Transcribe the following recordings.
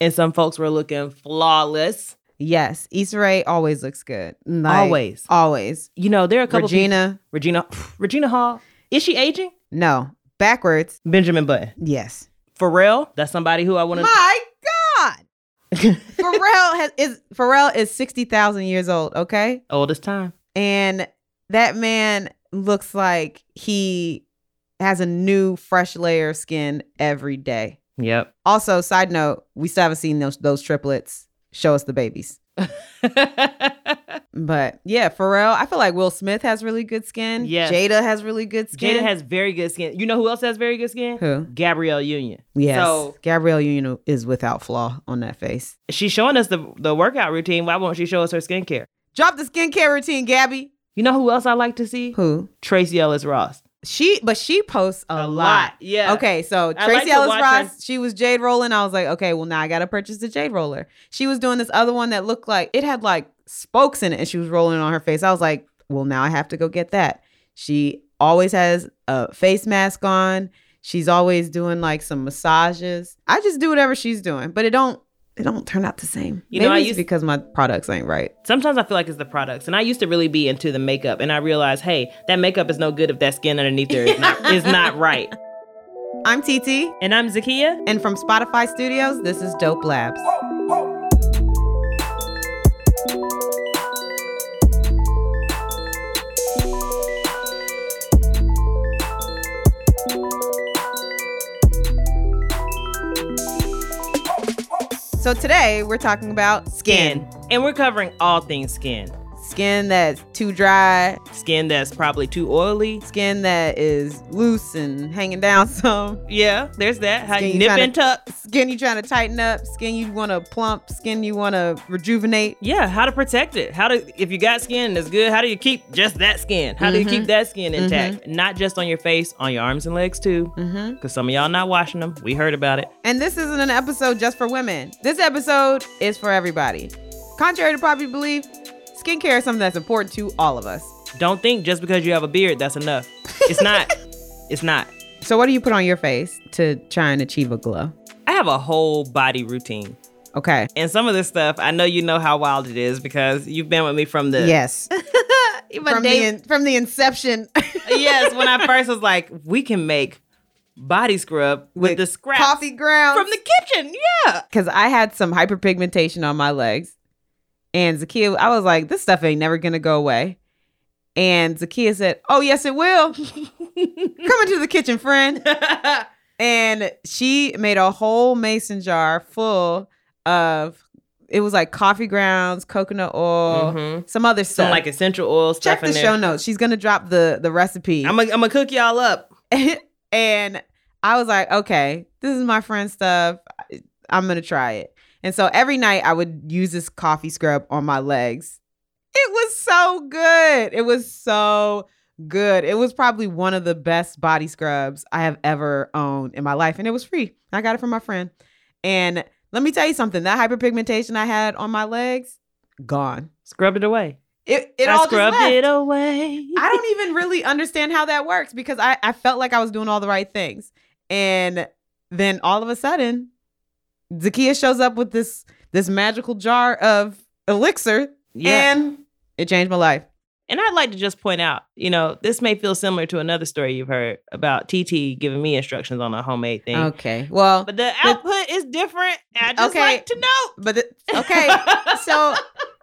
And some folks were looking flawless. Yes. Issa Rae always looks good. Like, Always. Always. You know, there are a couple Regina. people- Regina Regina Hall. Is she aging? No. Backwards. Benjamin Button. Yes. Pharrell, that's somebody who I want to My God. Pharrell has is Pharrell is sixty thousand years old, okay? oldest time. And that man looks like he has a new fresh layer of skin every day. Yep. Also, side note, we still haven't seen those those triplets. Show us the babies. But yeah, Pharrell, I feel like Will Smith has really good skin. Yeah. Jada has really good skin. Jada has very good skin. You know who else has very good skin? who? Gabrielle Union. Yes. So Gabrielle Union is without flaw on that face. she's showing us the the workout routine. Why won't she show us her skincare? Drop the skincare routine, Gabby. You know who else I like to see? Who? Tracee Ellis Ross. She, but she posts a, A lot. lot, yeah. Okay, so I Tracee like Ellis Ross, her. she was jade rolling. I was like, okay, well now I gotta purchase the jade roller. She was doing this other one that looked like it had like spokes in it, and she was rolling on her face. I was like, well now I have to go get that. She always has a face mask on. She's always doing like some massages. I just do whatever she's doing, but it don't it don't turn out the same. You Maybe know, I it's used- because my products ain't right. Sometimes I feel like it's the products, and I used to really be into the makeup, and I realized, hey, that makeup is no good if that skin underneath there is not is not right. I'm TT, And I'm Zakiya. and from Spotify Studios, this is Dope Labs. So today we're talking about skin. Skin, and we're covering all things skin. Skin that's too dry, Skin that's probably too oily. skin that is loose and hanging down some, Yeah, there's that. How Skin you nip and tuck. skin you trying to tighten up, skin you want to plump, skin you want to rejuvenate. Yeah, how to protect it. How to if you got skin that's good, how do you keep just that skin? How do you keep that skin intact? Not just on your face, on your arms and legs too. Mm-hmm. Because some of y'all not washing them. We heard about it. And this isn't an episode just for women. This episode is for everybody. Contrary to popular belief, skincare is something that's important to all of us. Don't think just because you have a beard that's enough. It's not. it's not. So, what do you put on your face to try and achieve a glow? I have a whole body routine. Okay. And some of this stuff, I know you know how wild it is because you've been with me from the Yes. From the in, from the inception. yes, when I first was like, we can make body scrub with, the scraps coffee grounds from the kitchen. Yeah. because I had some hyperpigmentation on my legs. And Zakiya, I was like, this stuff ain't never gonna go away. And Zakiya said, Oh, yes, it will. Come into the kitchen, friend. And she made a whole mason jar full of it was like coffee grounds, coconut oil, Mhm. some other stuff. Some like essential oil stuff Check the show notes. She's gonna drop the the recipe. I'm gonna I'm cook y'all up. and I was like, okay, this is my friend's stuff. I'm gonna try it. And so every night I would use this coffee scrub on my legs. It was so good. It was so good. It was probably one of the best body scrubs I have ever owned in my life. And it was free. I got it from my friend. And let me tell you something that hyperpigmentation I had on my legs, gone. Scrubbed it away. It, it I all just scrubbed it away. I don't even really understand how that works because I, I felt like I was doing all the right things. And then all of a sudden, Zakiya shows up with this this magical jar of elixir Yeah. and it changed my life. And I'd like to just point out, you know, this may feel similar to another story you've heard about TT giving me instructions on a homemade thing. Okay. Well, But the output is different. I just Okay. like to know. but the, okay. so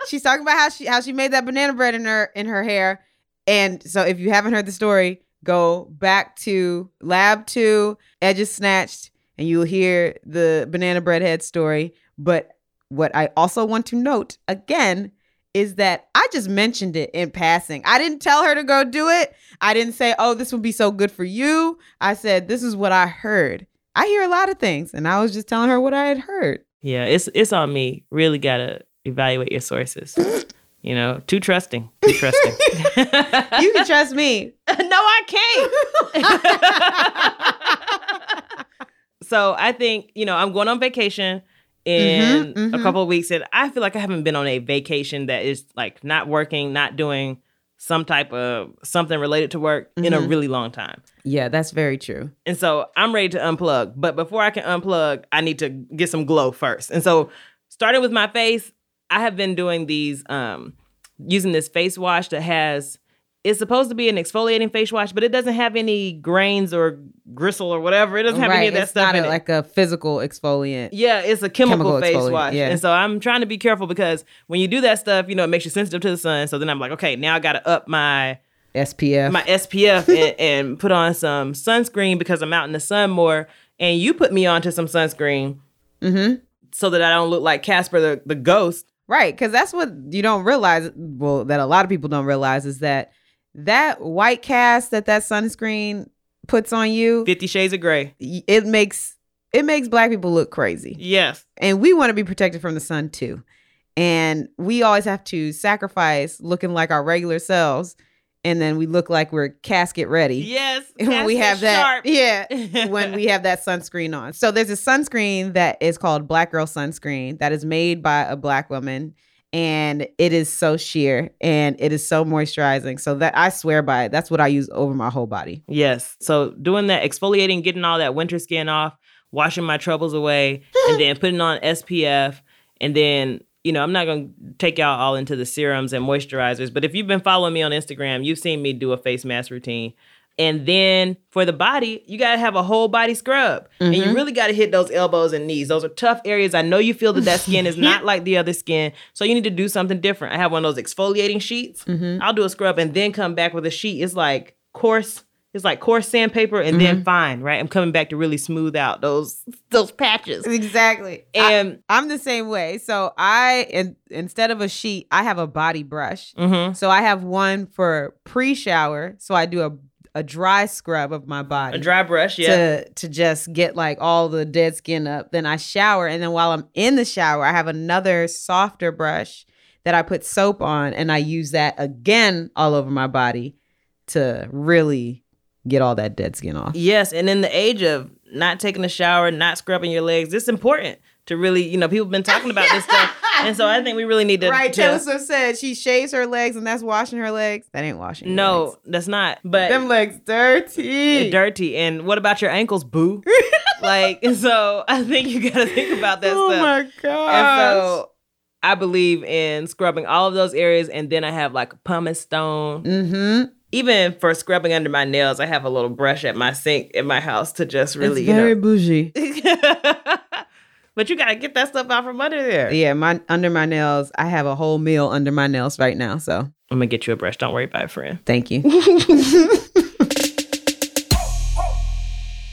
she's talking about how she how she made that banana bread in her in her hair. And so if you haven't heard the story, go back to lab two, edges snatched, and you'll hear the banana bread head story. But what I also want to note again is that I just mentioned it in passing. I didn't tell her to go do it. I didn't say, oh, this would be so good for you. I said, this is what I heard. I hear a lot of things, and I was just telling her what I had heard. Yeah, it's it's on me. Really gotta evaluate your sources. You know, too trusting. Too trusting. You can trust me. no, I can't. So I think, you know, I'm going on vacation in Mhm, a mhm. couple of weeks. And I feel like I haven't been on a vacation that is like not working, not doing some type of something related to work in a Mhm. really long time. Yeah, that's very true. And so I'm ready to unplug. But before I can unplug, I need to get some glow first. And so starting with my face, I have been doing these um using this face wash that has it's supposed to be an exfoliating face wash, but it doesn't have any grains or gristle or whatever. It doesn't have any of that it's stuff not in a, it. like a physical exfoliant. yeah, it's a chemical, Chemical face exfoliant, wash. yeah. And so I'm trying to be careful because when you do that stuff, you know, it makes you sensitive to the sun. So then I'm like, okay, now I got to up my SPF. my SPF and, and put on some sunscreen because I'm out in the sun more. And you put me onto some sunscreen mm-hmm. so that I don't look like Casper the, the ghost. Right, because that's what you don't realize. Well, that a lot of people don't realize is that that white cast that that sunscreen puts on you, Fifty Shades of Grey. it makes it makes black people look crazy, Yes. and we want to be protected from the sun too. And we always have to sacrifice looking like our regular selves, and then we look like we're casket ready. Yes. when we have that, Sharp. yeah, when we have that sunscreen on. So there's a sunscreen that is called Black Girl Sunscreen that is made by a black woman and it is so sheer and it is so moisturizing. So that I swear by it. That's what I use over my whole body. Yes. So doing that, exfoliating, getting all that winter skin off, washing my troubles away, and then putting on SPF. And then, you know, I'm not going to take y'all all into the serums and moisturizers, but if you've been following me on Instagram, you've seen me do a face mask routine. And then for the body, you got to have a whole body scrub. And you Mhm. really got to hit those elbows and knees. Those are tough areas. I know you feel that that skin is not like the other skin. So you need to do something different. I have one of those exfoliating sheets. Mm-hmm. I'll do a scrub and then come back with a sheet. It's like coarse. It's like coarse sandpaper and then fine, right? I'm coming back to really smooth out those those patches. Exactly. And I'm the same way. So I in, instead of a sheet, I have a body brush. mhm, So I have one for pre-shower. So I do a a dry scrub of my body. a dry brush, yeah. to to just get like all the dead skin up. Then I shower, and then while I'm in the shower, I have another softer brush that I put soap on, and I use that again all over my body to really get all that dead skin off. Yes, and in the age of not taking a shower, not scrubbing your legs, it's important to really, you know, people have been talking about this stuff. And so I think we really need to, right, Taylor Swift said she shaves her legs, and that's washing her legs. That ain't washing. No, legs. that's not. But them legs dirty. Dirty. And what about your ankles, boo? like, so I think you got to think about that oh stuff. my god! so I believe in scrubbing all of those areas. And then I have like a pumice stone. mm-hmm. Even for scrubbing under my nails, I have a little brush at my sink in my house to just really, it's you very know. bougie. but you got to get that stuff out from under there. Yeah, my under my nails. I have a whole meal under my nails right now. So I'm going to get you a brush. Don't worry about it, friend. thank you.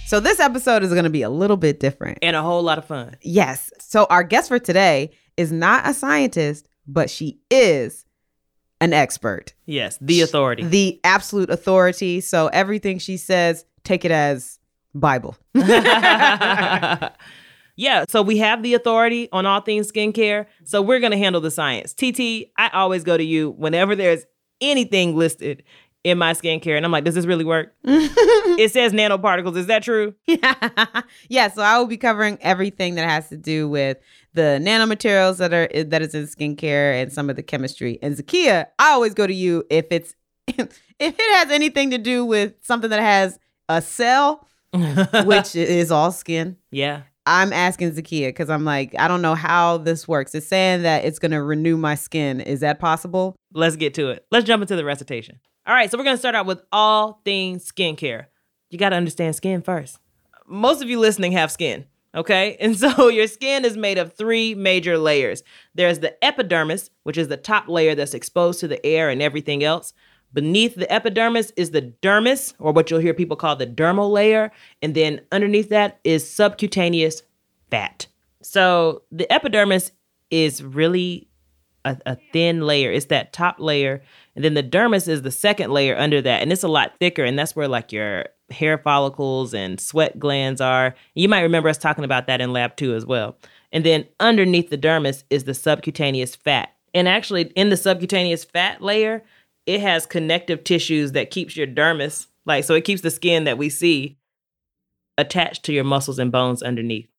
so this episode is going to be a little bit different. And a whole lot of fun. Yes. So our guest for today is not a scientist, but she is an expert, Yes, the authority. the absolute authority. So everything she says, take it as Bible. yeah, so we have the authority on all things skincare. So we're going to handle the science. TT, I always go to you whenever there's anything listed in my skincare. And I'm like, does this really work? it says nanoparticles. Is that true? yeah, yeah. so I will be covering everything that has to do with the nanomaterials that are that is in skincare and some of the chemistry. And Zakiya, I always go to you if it's if it has anything to do with something that has a cell, which is all skin. yeah. I'm asking Zakiya because I'm like, I don't know how this works. It's saying that it's gonna renew my skin. Is that possible? Let's get to it. Let's jump into the recitation. All right, so we're going to start out with all things skincare. You got to understand skin first. Most of you listening have skin, okay? And so your skin is made of three major layers. There's the epidermis, which is the top layer that's exposed to the air and everything else. Beneath the epidermis is the dermis, or what you'll hear people call the dermal layer. And then underneath that is subcutaneous fat. So the epidermis is really a, a thin layer. It's that top layer. And then the dermis is the second layer under that. And it's a lot thicker. And that's where like your hair follicles and sweat glands are. You might remember us talking about that in lab two as well. And then underneath the dermis is the subcutaneous fat. And actually, in the subcutaneous fat layer, it has connective tissues that keeps your dermis, like, so it keeps the skin that we see attached to your muscles and bones underneath.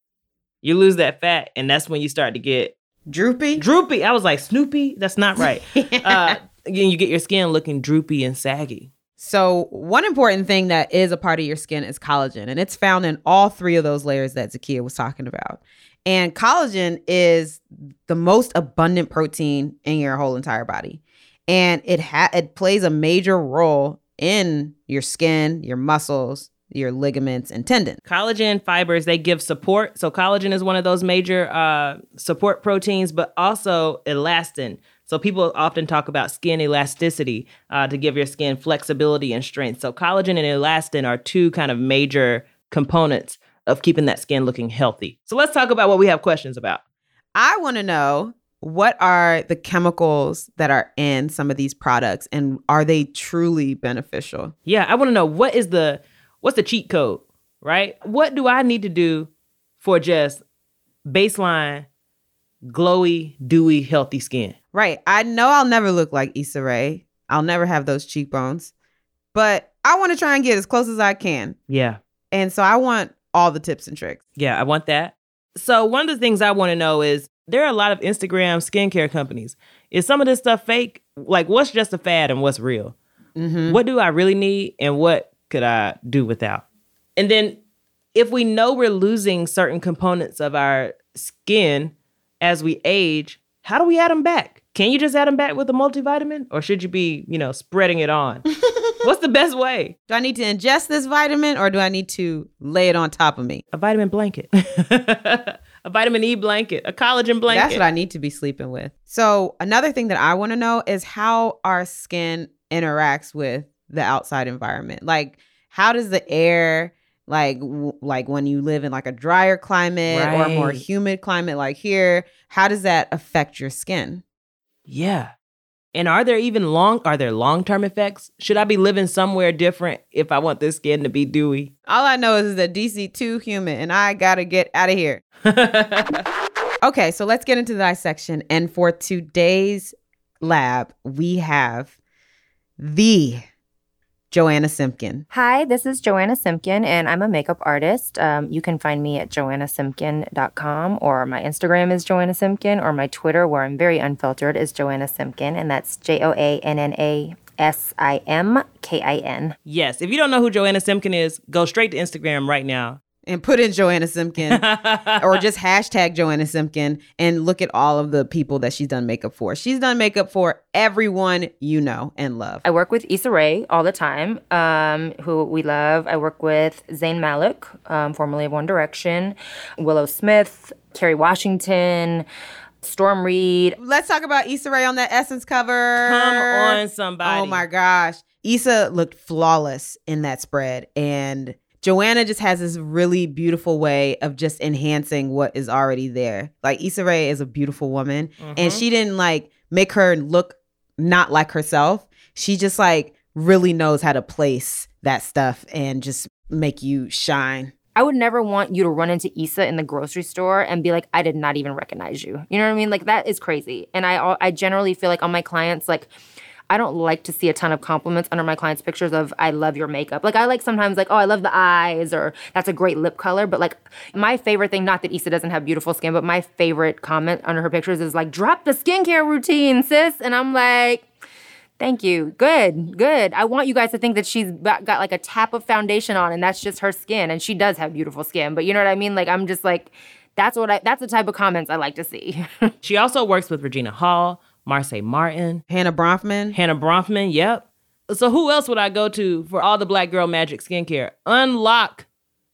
You lose that fat, and that's when you start to get Droopy. droopy. I was like, Snoopy? That's not right. uh, again, you get your skin looking droopy and saggy. So, one important thing that is a part of your skin is collagen, and it's found in all three of those layers that Zakiya was talking about. And collagen is the most abundant protein in your whole entire body. And it ha- it plays a major role in your skin, your muscles, your ligaments and tendons. Collagen fibers, they give support. So collagen is one of those major uh, support proteins, but also elastin. So people often talk about skin elasticity uh, to give your skin flexibility and strength. So collagen and elastin are two kind of major components of keeping that skin looking healthy. So let's talk about what we have questions about. I want to know what are the chemicals that are in some of these products and are they truly beneficial? Yeah, I want to know what is the what's the cheat code, right? What do I need to do for just baseline glowy, dewy, healthy skin? Right. I know I'll never look like Issa Rae. I'll never have those cheekbones. But I want to try and get as close as I can. Yeah. And so I want all the tips and tricks. Yeah, I want that. So one of the things I want to know is there are a lot of Instagram skincare companies. Is some of this stuff fake? Like what's just a fad and what's real? Mm-hmm. What do I really need and what could I do without? And then if we know we're losing certain components of our skin as we age, how do we add them back? Can you just add them back with a multivitamin or should you be, you know, spreading it on? What's the best way? Do I need to ingest this vitamin or do I need to lay it on top of me? A vitamin blanket. a vitamin E blanket, a collagen blanket. That's what I need to be sleeping with. So, another thing that I want to know is how our skin interacts with the outside environment. Like, how does the air, like, w- like when you live in like a drier climate or a more humid climate, like here, how does that affect your skin? Yeah. And are there even long are there long-term effects? Should I be living somewhere different if I want this skin to be dewy? All I know is that DC too humid, and I gotta get out of here. Okay, so let's get into the dissection. And for today's lab, we have the Joanna Simkin. Hi, this is Joanna Simkin, and I'm a makeup artist. Um, you can find me at joannasimkin.com, or my Instagram is Joanna Simkin, or my Twitter, where I'm very unfiltered, is Joanna Simkin, and that's J O A N N A S I M K I N. yes, if you don't know who Joanna Simkin is, go straight to Instagram right now. And put in Joanna Simkin or just hashtag Joanna Simkin and look at all of the people that she's done makeup for. She's done makeup for everyone you know and love. I work with Issa Rae all the time, um, who we love. I work with Zayn Malik, um, formerly of One Direction, Willow Smith, Kerry Washington, Storm Reed, Let's talk about Issa Rae on that Essence cover. Come on, somebody. Oh my gosh. Issa looked flawless in that spread. And Joanna just has this really beautiful way of just enhancing what is already there. Like Issa Rae is a beautiful woman. And Mhm. she didn't like make her look not like herself. She just like really knows how to place that stuff and just make you shine. I would never want you to run into Issa in the grocery store and be like, I did not even recognize you. You know what I mean? Like that is crazy. And I I generally feel like on my clients, like I don't like to see a ton of compliments under my clients' pictures of I love your makeup. Like I like sometimes like, oh, I love the eyes or that's a great lip color. But like my favorite thing, not that Issa doesn't have beautiful skin, but my favorite comment under her pictures is like, drop the skincare routine, sis. And I'm like, Thank you. Good, good. I want you guys to think that she's got, like a tap of foundation on and that's just her skin. And she does have beautiful skin. But you know what I mean? Like, I'm just like, that's what I, that's the type of comments I like to see. She also works with Regina Hall, Marsai Martin, Hannah Bronfman. Hannah Bronfman. Yep. So who else would I go to for all the Black Girl Magic skincare? Unlock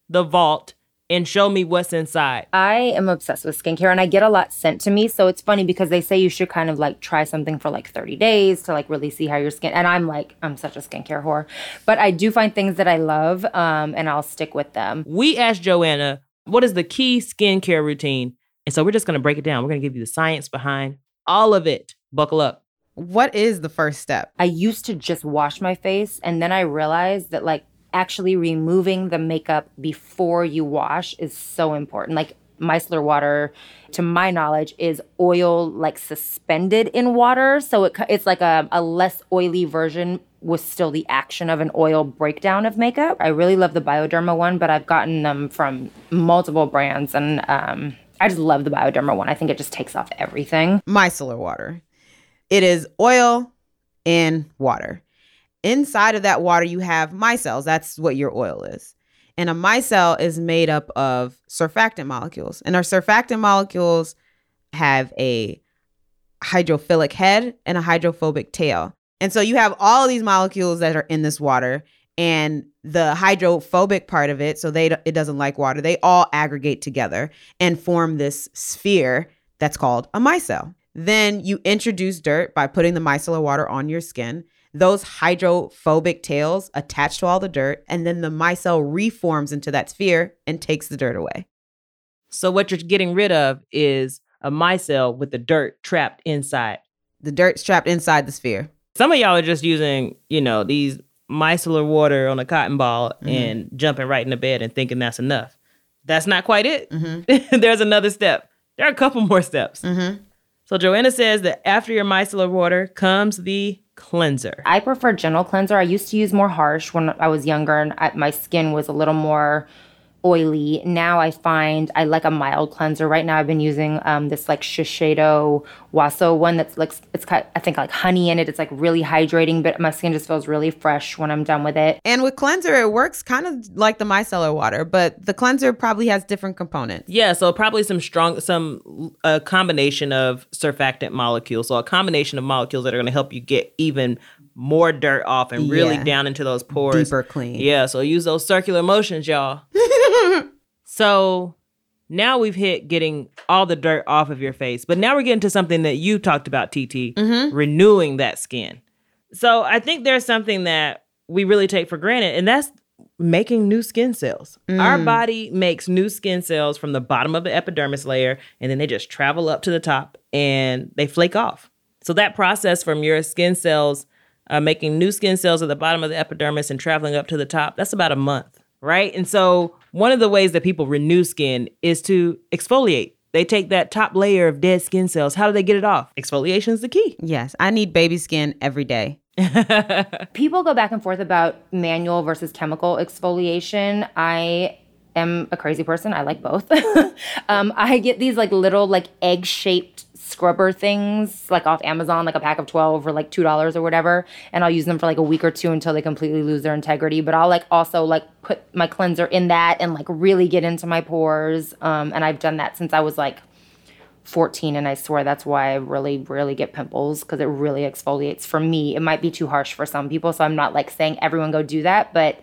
the vault and show me what's inside. I am obsessed with skincare and I get a lot sent to me. So it's funny because they say you should kind of like try something for like 30 days to like really see how your skin. And I'm like, I'm such a skincare whore. But I do find things that I love um, and I'll stick with them. We asked Joanna, what is the key skincare routine? And so we're just going to break it down. We're going to give you the science behind all of it. Buckle up. What is the first step? I used to just wash my face and then I realized that like actually removing the makeup before you wash is so important. Like micellar water, to my knowledge, is oil like suspended in water. So it, it's like a, a less oily version with still the action of an oil breakdown of makeup. I really love the Bioderma one, but I've gotten them from multiple brands and um, I just love the Bioderma one. I think it just takes off everything. Micellar water. It is oil in water. Inside of that water, you have micelles. That's what your oil is. And a micelle is made up of surfactant molecules. And our surfactant molecules have a hydrophilic head and a hydrophobic tail. And so you have all these molecules that are in this water and the hydrophobic part of it, so they it doesn't like water. They all aggregate together and form this sphere that's called a micelle. Then you introduce dirt by putting the micellar water on your skin. Those hydrophobic tails attach to all the dirt, and then the micelle reforms into that sphere and takes the dirt away. So what you're getting rid of is a micelle with the dirt trapped inside. The dirt's trapped inside the sphere. Some of y'all are just using, you know, these micellar water on a cotton ball mm-hmm. and jumping right in the bed and thinking that's enough. That's not quite it. Mm-hmm. There's another step. There are a couple more steps. Mm-hmm. So Joanna says that after your micellar water comes the cleanser. I prefer gentle cleanser. I used to use more harsh when I was younger and I, my skin was a little more oily. Now I find I like a mild cleanser. Right now I've been using um, this like Shiseido Waso one that's like it's got I think like honey in it. It's like really hydrating, but my skin just feels really fresh when I'm done with it. And with cleanser, it works kind of like the micellar water, but the cleanser probably has different components. Yeah, so probably some strong some a combination of surfactant molecules. So a combination of molecules that are going to help you get even more dirt off and really yeah. down into those pores. Deeper clean. Yeah, so use those circular motions, y'all. so now we've hit getting all the dirt off of your face, but now we're getting to something that you talked about, TT, mm-hmm. renewing that skin. So I think there's something that we really take for granted, and that's making new skin cells. Mm. Our body makes new skin cells from the bottom of the epidermis layer, and then they just travel up to the top and they flake off. So that process from your skin cells uh, making new skin cells at the bottom of the epidermis and traveling up to the top, that's about a month, right? And so, one of the ways that people renew skin is to exfoliate. They take that top layer of dead skin cells. How do they get it off? Exfoliation is the key. Yes, I need baby skin every day. people go back and forth about manual versus chemical exfoliation. I am a crazy person. I like both. um, I get these like little like egg shaped scrubber things like off Amazon, like a pack of 12 for like $2 or whatever. And I'll use them for like a week or two until they completely lose their integrity. But I'll like also like put my cleanser in that and like really get into my pores. Um, and I've done that since I was like 14 and I swear that's why I really rarely get pimples because it really exfoliates for me. It might be too harsh for some people, so I'm not like saying everyone go do that, but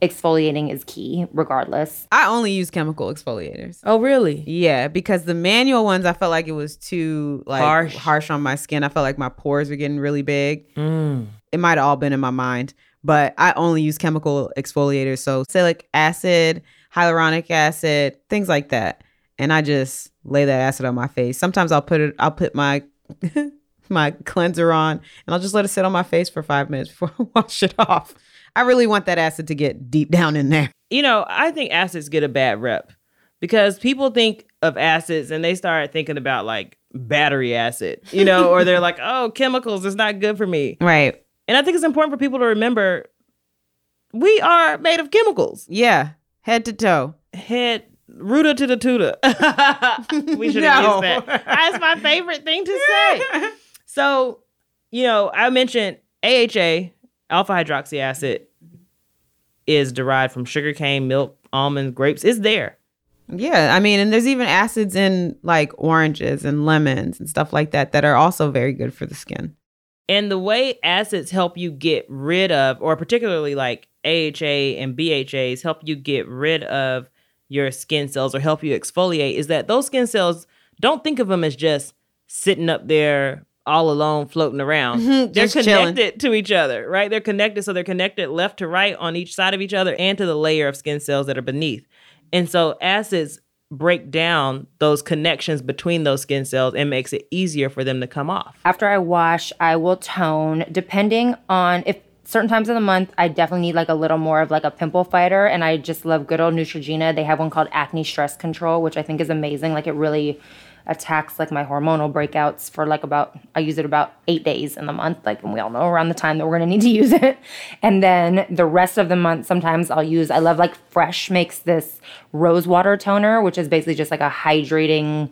exfoliating is key regardless. I only use chemical exfoliators. Oh, really? Yeah, because the manual ones I felt like it was too like harsh, harsh on my skin. I felt like my pores were getting really big. Mm. It might have all been in my mind, but I only use chemical exfoliators, so salicylic acid, hyaluronic acid, things like that. And I just lay that acid on my face. Sometimes I'll put it I'll put my my cleanser on and I'll just let it sit on my face for 5 minutes before I wash it off. I really want that acid to get deep down in there. You know, I think acids get a bad rep because people think of acids and they start thinking about like battery acid, you know, or they're like, oh, chemicals is not good for me. Right. And I think it's important for people to remember we are made of chemicals. Yeah. Head to toe. Head rooter to the tutor. we should have no. used that. That's my favorite thing to say. So, you know, I mentioned AHA, alpha hydroxy acid is derived from sugarcane, milk, almonds, grapes. It's there. Yeah, I mean, and there's even acids in like oranges and lemons and stuff like that that are also very good for the skin. And the way acids help you get rid of, or particularly like AHA and BHAs help you get rid of your skin cells or help you exfoliate, is that those skin cells don't think of them as just sitting up there all alone floating around. Mm-hmm, they're connected chilling. to each other, right? They're connected. So they're connected left to right on each side of each other and to the layer of skin cells that are beneath. And so acids break down those connections between those skin cells and makes it easier for them to come off. After I wash, I will tone depending on if certain times of the month, I definitely need like a little more of like a pimple fighter. And I just love good old Neutrogena. They have one called Acne Stress Control, which I think is amazing. Like it really attacks like my hormonal breakouts for like about I use it about eight days in the month, like and we all know around the time that we're gonna need to use it. And then the rest of the month, sometimes I'll use I love like Fresh makes this rose water toner, which is basically just like a hydrating,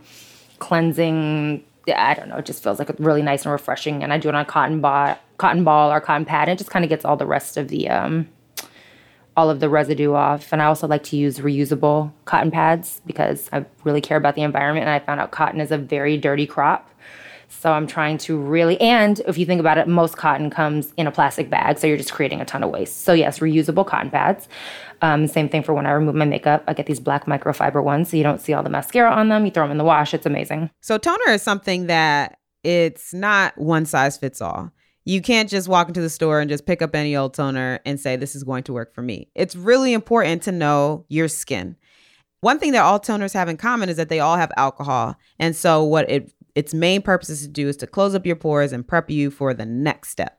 cleansing. I don't know. It just feels like really nice and refreshing. And I do it on a cotton ball, cotton ball or cotton pad. And it just kind of gets all the rest of the um, all of the residue off. And I also like to use reusable cotton pads because I really care about the environment. And I found out cotton is a very dirty crop. So I'm trying to really, and if you think about it, most cotton comes in a plastic bag. So you're just creating a ton of waste. So, yes, reusable cotton pads. Um, same thing for when I remove my makeup. I get these black microfiber ones so you don't see all the mascara on them. You throw them in the wash. It's amazing. So, toner is something that it's not one size fits all. You can't just walk into the store and just pick up any old toner and say, this is going to work for me. It's really important to know your skin. One thing that all toners have in common is that they all have alcohol. And so, what it its main purpose is to do is to close up your pores and prep you for the next step.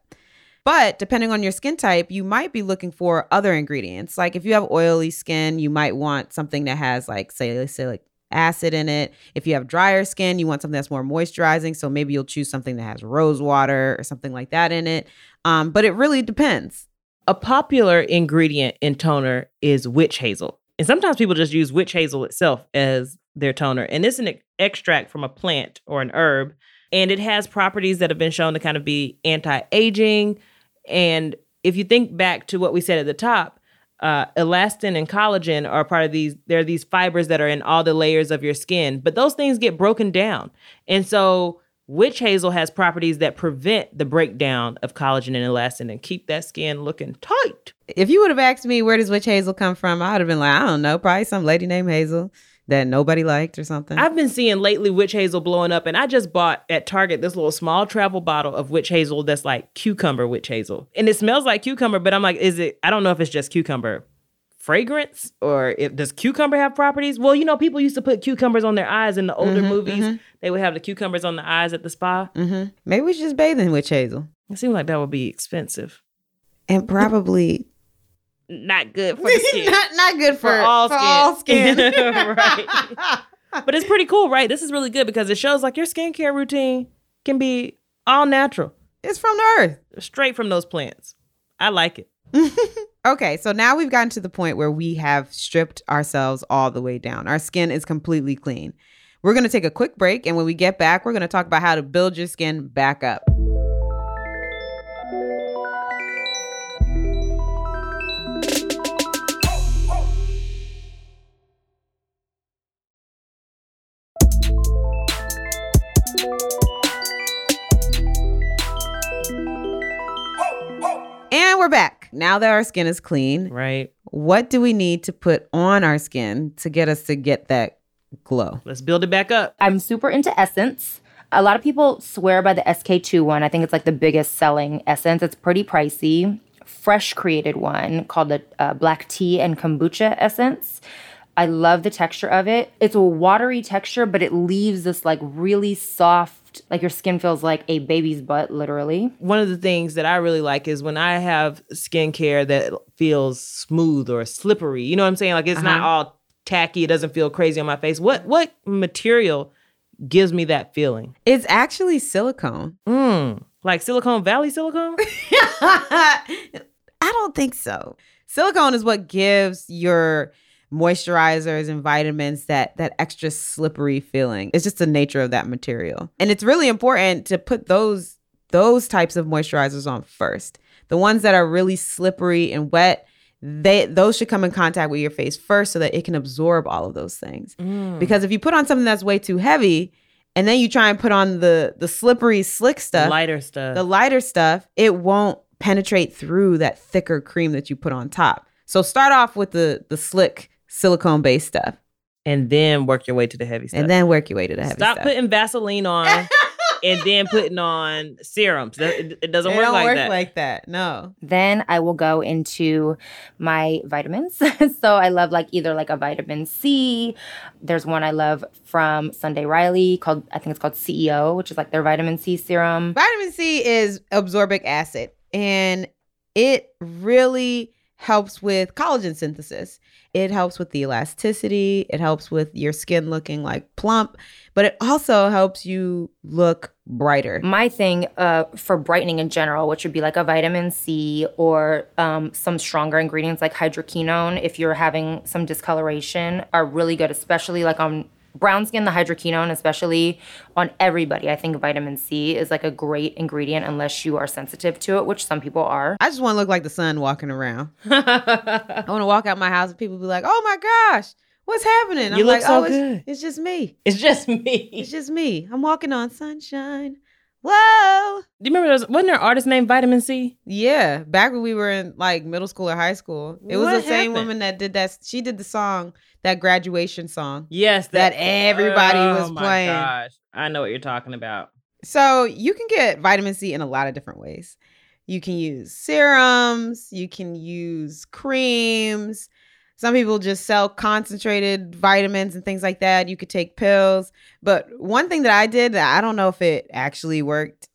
But depending on your skin type, you might be looking for other ingredients. Like if you have oily skin, you might want something that has like say, salicylic acid in it. If you have drier skin, you want something that's more moisturizing. So maybe you'll choose something that has rose water or something like that in it. Um, but it really depends. A popular ingredient in toner is witch hazel. And sometimes people just use witch hazel itself as their toner. And it's an extract from a plant or an herb. And it has properties that have been shown to kind of be anti aging. And if you think back to what we said at the top, uh, elastin and collagen are part of these. There are these fibers that are in all the layers of your skin, but those things get broken down. And so, witch hazel has properties that prevent the breakdown of collagen and elastin and keep that skin looking tight. If you would have asked me where does witch hazel come from, I would have been like, I don't know, probably some lady named Hazel that nobody liked or something. I've been seeing lately witch hazel blowing up, and I just bought at Target this little small travel bottle of witch hazel that's like cucumber witch hazel. And it smells like cucumber, but I'm like, is it, I don't know if it's just cucumber fragrance or if does cucumber have properties? Well, you know, people used to put cucumbers on their eyes in the older Mhm, movies. mhm. They would have the cucumbers on the eyes at the spa. hmm Maybe we should just bathe in witch hazel. It seems like that would be expensive. And probably Not good for the skin. not, not good for, For all for skin. all skin. Right. but it's pretty cool, right? This is really good because it shows like your skincare routine can be all natural, It's from the earth. straight from those plants. I like it. Okay, so now we've gotten to the point where we have stripped ourselves all the way down. Our skin is completely clean. We're going to take a quick break, and when we get back, we're going to talk about how to build your skin back up. We're back. Now that our skin is clean, Right. what do we need to put on our skin to get us to get that glow? Let's build it back up. I'm super into Essence. A lot of people swear by the SK-II one. I think it's like the biggest selling essence. It's pretty pricey. Fresh created one called the uh, Black Tea and Kombucha Essence. I love the texture of it. It's a watery texture, but it leaves this like really soft, like your skin feels like a baby's butt, literally. One of the things that I really like is when I have skincare that feels smooth or slippery. You know what I'm saying? Like it's not Uh-huh. all tacky. It doesn't feel crazy on my face. What what material gives me that feeling? It's actually silicone. Mm, like Silicon Valley silicone? I don't think so. Silicone is what gives your moisturizers and vitamins that that extra slippery feeling. It's just the nature of that material. And it's really important to put those those types of moisturizers on first. The ones that are really slippery and wet, they those should come in contact with your face first so that it can absorb all of those things. Mm. Because if you put on something that's way too heavy and then you try and put on the the slippery slick stuff, lighter stuff. the lighter stuff, it won't penetrate through that thicker cream that you put on top. So start off with the the slick silicone based stuff and then work your way to the heavy stuff. and then work your way to the heavy stuff. Stop stuff. putting Vaseline on and then putting on serums. It, it doesn't work like that. it work don't like work that. like that. No. Then I will go into my vitamins. so I love like either like a vitamin C. There's one I love from Sunday Riley called I think it's called CEO, which is like their vitamin C serum. Vitamin C is absorbic acid and it really helps with collagen synthesis. It helps with the elasticity. It helps with your skin looking like plump, but it also helps you look brighter. My thing uh, for brightening in general, which would be like a vitamin C or um, some stronger ingredients like hydroquinone, if you're having some discoloration, are really good, especially like on brown skin, the hydroquinone, especially on everybody. I think vitamin C is like a great ingredient unless you are sensitive to it, which some people are. I just want to look like the sun walking around. I want to walk out my house and people be like, "Oh my gosh, what's happening?" You I'm look like, so "Oh, it's- good." It's, just me. it's just me. It's just me. I'm walking on sunshine. Whoa. Do you remember those? Wasn't there an artist named Vitamin C? Yeah, back when we were in like middle school or high school, it was What the same happened? woman that did that. She did the song, that graduation song. Yes, That everybody was oh my playing. Gosh, I know what you're talking about. So you can get vitamin C in a lot of different ways. You can use serums, you can use creams. Some people just sell concentrated vitamins and things like that. You could take pills. But one thing that I did, that I don't know if it actually worked,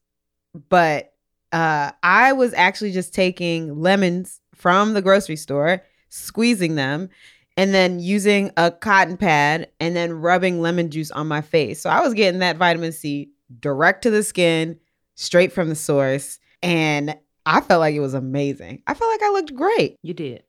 but uh, I was actually just taking lemons from the grocery store, squeezing them, and then using a cotton pad and then rubbing lemon juice on my face. So I was getting that vitamin C direct to the skin, straight from the source. And I felt like it was amazing. I felt like I looked great. You did.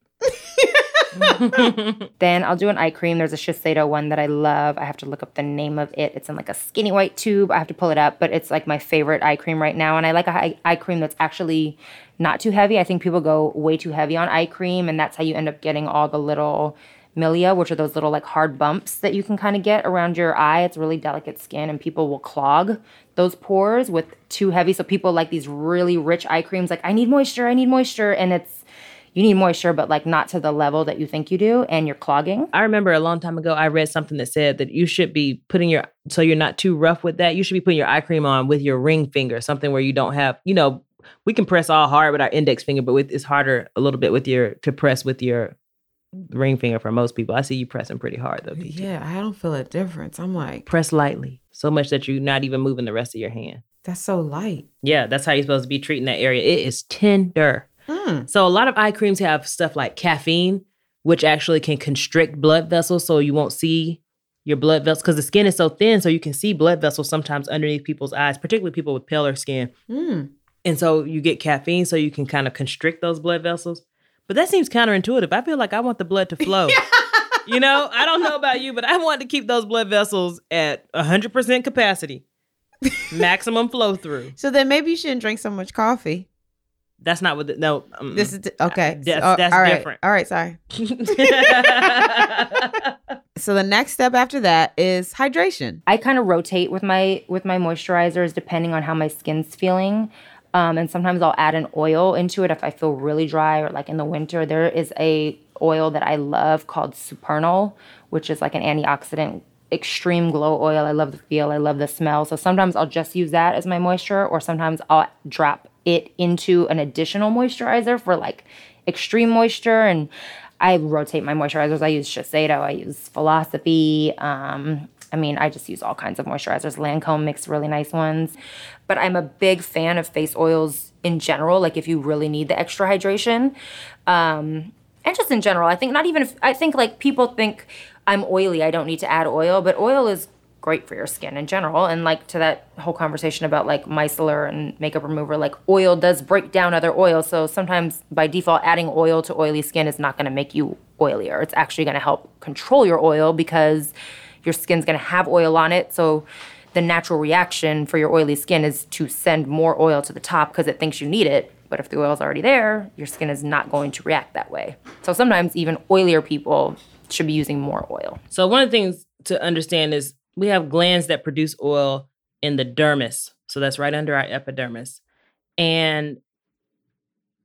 Then I'll do an eye cream. There's a Shiseido one that I love. I have to look up the name of it. It's in like a skinny white tube. I have to pull it up, but it's like my favorite eye cream right now. And I like a eye, eye cream that's actually not too heavy. I think people go way too heavy on eye cream, and that's how you end up getting all the little milia, which are those little like hard bumps that you can kind of get around your eye. It's really delicate skin, and people will clog those pores with too heavy. So people like these really rich eye creams. Like I need moisture, I need moisture, and it's you need moisture, but like not to the level that you think you do, and you're clogging. I remember a long time ago, I read something that said that you should be putting your, so you're not too rough with that, you should be putting your eye cream on with your ring finger, something where you don't have, you know, we can press all hard with our index finger, but with, it's harder a little bit with your, to press with your ring finger for most people. I see you pressing pretty hard though. Yeah, I don't feel a difference. I'm like, Press lightly, so much that you're not even moving the rest of your hand. that's so light. Yeah, that's how you're supposed to be treating that area. It is tender. Mm. So a lot of eye creams have stuff like caffeine, which actually can constrict blood vessels, so you won't see your blood vessels because the skin is so thin, so you can see blood vessels sometimes underneath people's eyes, particularly people with paler skin. Mm. And so you get caffeine, so you can kind of constrict those blood vessels. But that seems counterintuitive. I feel like I want the blood to flow. you know, I don't know about you, but I want to keep those blood vessels at 100% capacity, maximum flow through. So then maybe you shouldn't drink so much coffee. That's not what the, no. um, This is okay. That's- So, that's all right. different. All right, sorry. So the next step after that is hydration. I kind of rotate with my with my moisturizers depending on how my skin's feeling. Um, and sometimes I'll add an oil into it if I feel really dry or like in the winter. There is a oil that I love called Supernal, which is like an antioxidant extreme glow oil. I love the feel, I love the smell. So sometimes I'll just use that as my moisture, or sometimes I'll drop it into an additional moisturizer for like extreme moisture. And I rotate my moisturizers. I use Shiseido, I use Philosophy. Um, I mean, I just use all kinds of moisturizers. Lancome makes really nice ones. But I'm a big fan of face oils in general, like if you really need the extra hydration. Um, and just in general, I think not even if I think like people think I'm oily, I don't need to add oil, but oil is great for your skin in general. And like to that whole conversation about like micellar and makeup remover, like oil does break down other oils. So sometimes by default, adding oil to oily skin is not going to make you oilier. It's actually going to help control your oil because your skin's going to have oil on it. So the natural reaction for your oily skin is to send more oil to the top because it thinks you need it. But if the oil's already there, your skin is not going to react that way. So sometimes even oilier people should be using more oil. So one of the things to understand is we have glands that produce oil in the dermis. So that's right under our epidermis. And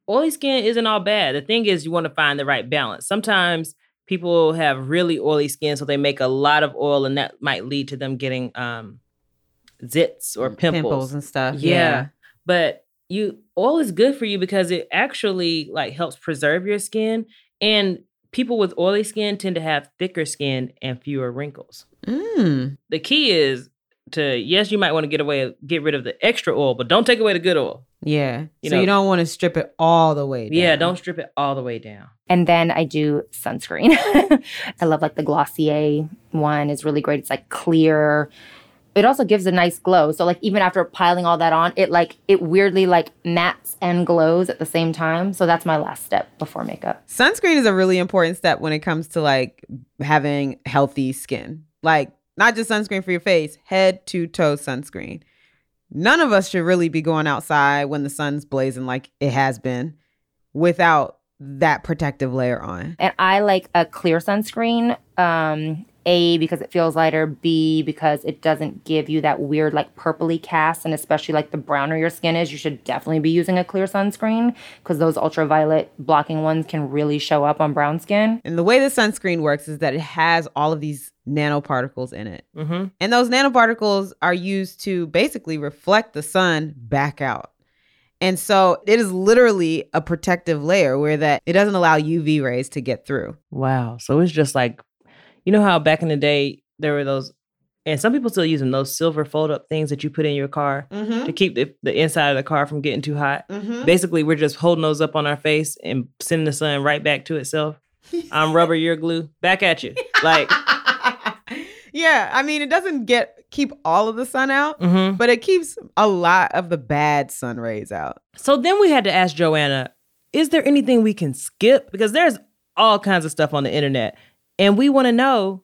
oily skin isn't all bad. The thing is you want to find the right balance. Sometimes people have really oily skin so they make a lot of oil and that might lead to them getting um zits or pimples. and stuff. Yeah. But you oil is good for you because it actually like helps preserve your skin and people with oily skin tend to have thicker skin and fewer wrinkles. Mm. The key is to yes, you might want to get away get rid of the extra oil, but don't take away the good oil. Yeah. You so know- you don't want to strip it all the way down. Yeah, don't strip it all the way down. And then I do sunscreen. I love like the Glossier one is really great. It's like clear. It also gives a nice glow. So like even after piling all that on, it like it weirdly like mattes and glows at the same time. So that's my last step before makeup. Sunscreen is a really important step when it comes to like having healthy skin. Like not just sunscreen for your face, head to toe sunscreen. None of us should really be going outside when the sun's blazing like it has been without that protective layer on. And I like a clear sunscreen. Um, a because it feels lighter. B because it doesn't give you that weird like purpley cast, and especially like the browner your skin is, you should definitely be using a clear sunscreen because those ultraviolet blocking ones can really show up on brown skin. And the way the sunscreen works is that it has all of these nanoparticles in it. Mm-hmm. And those nanoparticles are used to basically reflect the sun back out. And so it is literally a protective layer where that it doesn't allow UV rays to get through. Wow. So it's just like, you know how back in the day there were those, and some people still use them, those silver fold up things that you put in your car Mm-hmm. to keep the, the inside of the car from getting too hot. Mm-hmm. Basically, we're just holding those up on our face and sending the sun right back to itself. I'm rubber, you're glue. Back at you. Like, yeah, I mean, it doesn't get keep all of the sun out, mm-hmm. but it keeps a lot of the bad sun rays out. So then we had to ask Joanna, is there anything we can skip? Because there's all kinds of stuff on the internet. And we want to know,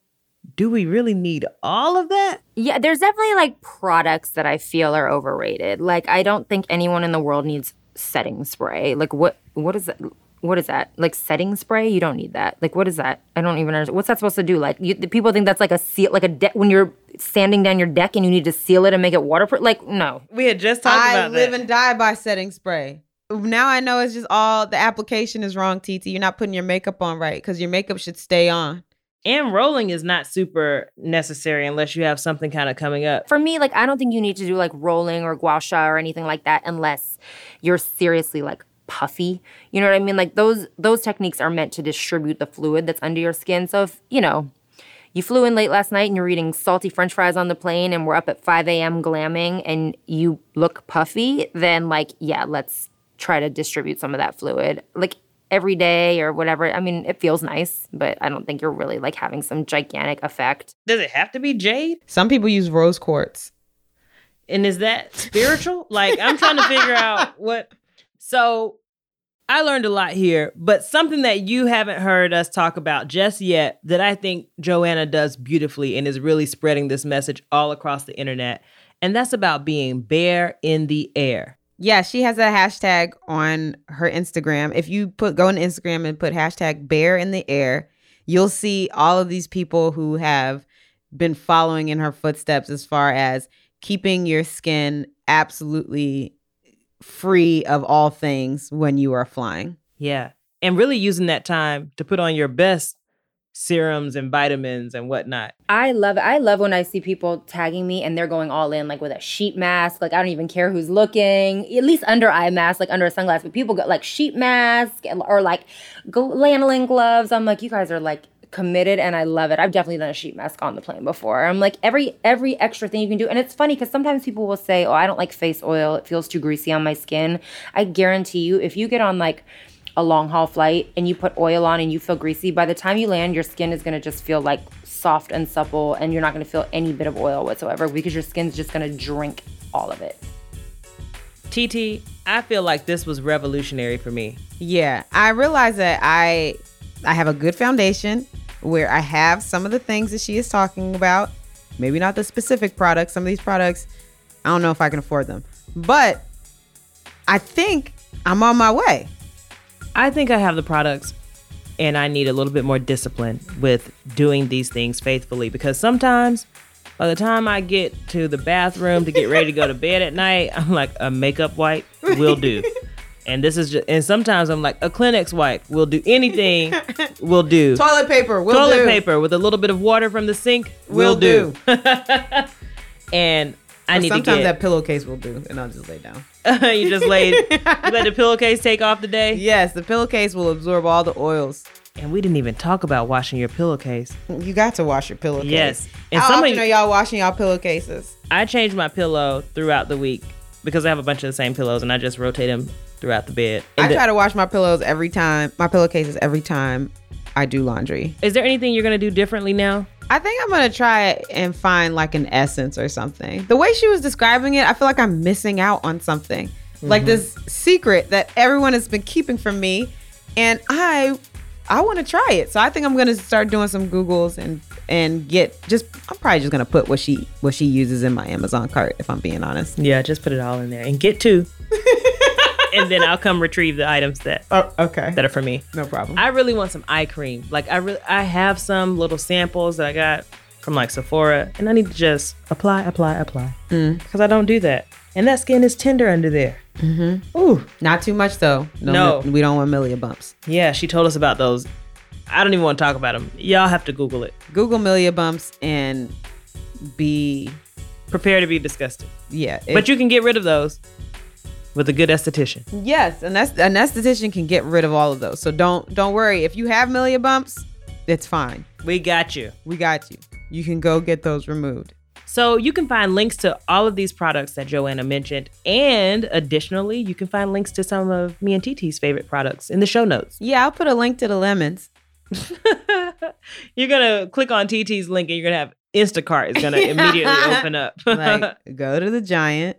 do we really need all of that? Yeah, there's definitely like products that I feel are overrated. Like I don't think anyone in the world needs setting spray. Like what what is that? What is that? Like setting spray? You don't need that. Like what is that? I don't even understand. What's that supposed to do? Like you, the people think that's like a seal, like a deck when you're sanding down your deck and you need to seal it and make it waterproof. Like no. We had just talked I about I live that. and die by setting spray. Now I know it's just all the application is wrong, TT. You're not putting your makeup on right because your makeup should stay on. And rolling is not super necessary unless you have something kind of coming up. For me, like I don't think you need to do like rolling or gua sha or anything like that unless you're seriously like puffy. You know what I mean? Like those those techniques are meant to distribute the fluid that's under your skin. So if you know you flew in late last night and you're eating salty french fries on the plane and we're up at 5 a.m. glamming and you look puffy, then like, yeah, let's try to distribute some of that fluid. Like every day or whatever. I mean, it feels nice, but I don't think you're really like having some gigantic effect. Does it have to be jade? Some people use rose quartz. And is that spiritual? like I'm trying to figure out what. So I learned a lot here, but something that you haven't heard us talk about just yet that I think Joanna does beautifully and is really spreading this message all across the internet. And that's about being bare in the air. Yeah, she has a hashtag on her Instagram. If you put go on Instagram and put hashtag bare in the air, you'll see all of these people who have been following in her footsteps as far as keeping your skin absolutely free of all things when you are flying. Yeah. And really using that time to put on your best serums and vitamins and whatnot. I love it. I love when I see people tagging me and they're going all in, like with a sheet mask. Like I don't even care who's looking, at least under eye mask, like under a sunglass. But people got like sheet mask or like lanolin gloves. I'm like, you guys are like committed, and I love it. I've definitely done a sheet mask on the plane before. I'm like every every extra thing you can do, and it's funny because sometimes people will say, "Oh, I don't like face oil. It feels too greasy on my skin." I guarantee you, if you get on like a long haul flight and you put oil on and you feel greasy, by the time you land, your skin is gonna just feel like soft and supple and you're not gonna feel any bit of oil whatsoever because your skin's just gonna drink all of it. TT, I feel like this was revolutionary for me. Yeah, I realize that I I have a good foundation where I have some of the things that she is talking about. Maybe not the specific products. Some of these products, I don't know if I can afford them. But I think I'm on my way. I think I have the products and I need a little bit more discipline with doing these things faithfully because sometimes by the time I get to the bathroom to get ready to go to bed at night, I'm like a makeup wipe will do. And this is just and sometimes I'm like a Kleenex wipe will do anything will do. Toilet paper will Toilet do. paper with a little bit of water from the sink Will will, do. and I need to sometimes that pillowcase will do, and I'll just lay down. you just laid you let the pillowcase take off the day. Yes, the pillowcase will absorb all the oils. And we didn't even talk about washing your pillowcase. You got to wash your pillowcase. Yes. And How some often of are you, y'all washing y'all pillowcases? I change my pillow throughout the week because I have a bunch of the same pillows and I just rotate them throughout the bed. And I try to wash my pillows every time, my pillowcases every time I do laundry. is there anything you're gonna do differently now? I think I'm gonna try it and find like an essence or something. The way she was describing it, I feel like I'm missing out on something. Like mm-hmm. this secret that everyone has been keeping from me. And I I want to try it. So I think I'm gonna start doing some Googles and and get just I'm probably just gonna put what she what she uses in my Amazon cart if I'm being honest. Yeah, just put it all in there and get two. and then I'll come retrieve the items that Oh, okay. that are for me. No problem. I really want some eye cream. Like I really I have some little samples that I got from like Sephora and I need to just apply, apply, apply. Because I don't do that. And that skin is tender under there. Mm-hmm. Ooh. Not too much though. No. we don't want Milia bumps. Yeah, she told us about those. I don't even want to talk about them. Y'all have to Google it. Google Milia bumps and be Prepare to be disgusted. yeah. but you can get rid of those with a good esthetician. Yes, and that's an esthetician can get rid of all of those. So don't don't worry. If you have milia bumps, it's fine. We got you. We got you. You can go get those removed. So you can find links to all of these products that Joanna mentioned. And additionally, you can find links to some of me and TT's favorite products in the show notes. Yeah, I'll put a link to the lemons. you're gonna click on TT's link and you're gonna have Instacart is gonna immediately open up Like go to the giant,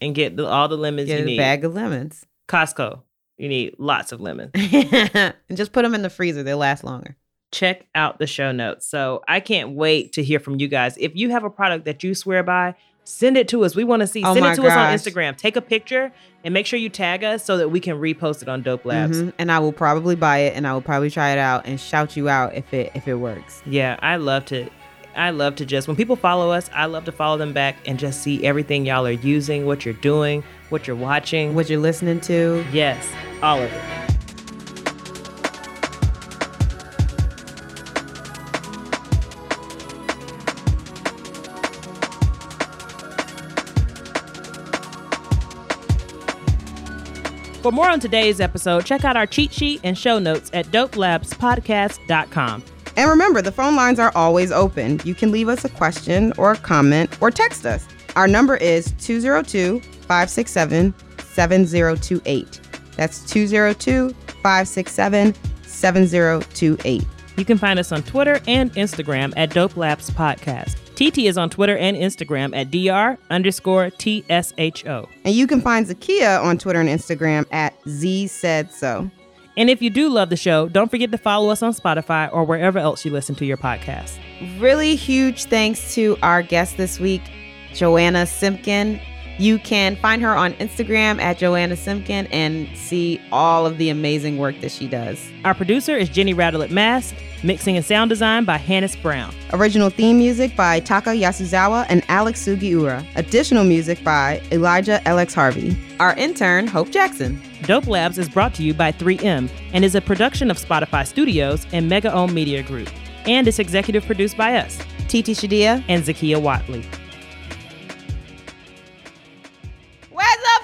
and get the, all the lemons get you a need. bag of lemons, Costco, you need lots of lemons. and just put them in the freezer. They'll last longer. check out the show notes. So I can't wait to hear from you guys. If you have a product that you swear by, send it to us. We want to see. Oh send it to us on. Instagram. Take a picture and make sure you tag us so that we can repost it on Dope Labs. Mhm. And I will probably buy it, and I will probably try it out and shout you out if it if it works. Yeah, I love to. I love to just when people follow us, I love to follow them back and just see everything y'all are using, what you're doing, what you're watching. What you're listening to? yes, all of it. For more on today's episode, check out our cheat sheet and show notes at dopelabspodcast.com. And remember, the phone lines are always open. You can leave us a question or a comment or text us. Our number is 202 567 7028. That's 202 567 7028. You can find us on Twitter and Instagram at Dope Labs Podcast. TT is on Twitter and Instagram at DR underscore TSHO. And you can find Zakiya on Twitter and Instagram at Z Said So. And if you do love the show, don't forget to follow us on Spotify or wherever else you listen to your podcast. Really huge thanks to our guest this week, Joanna Simkin. You can find her on Instagram at Joanna Simkin and see all of the amazing work that she does. Our producer is Jenny Radelet Mast, mixing and sound design by Hannes Brown. Original theme music by Taka Yasuzawa and Alex Sugiura. Additional music by Elijah LX Harvey. Our intern, Hope Jackson. Dope Labs is brought to you by 3M and is a production of Spotify Studios and Mega Ohm Media Group, and is executive produced by us, Titi Shodiya and Zakiya Whatley. Where's?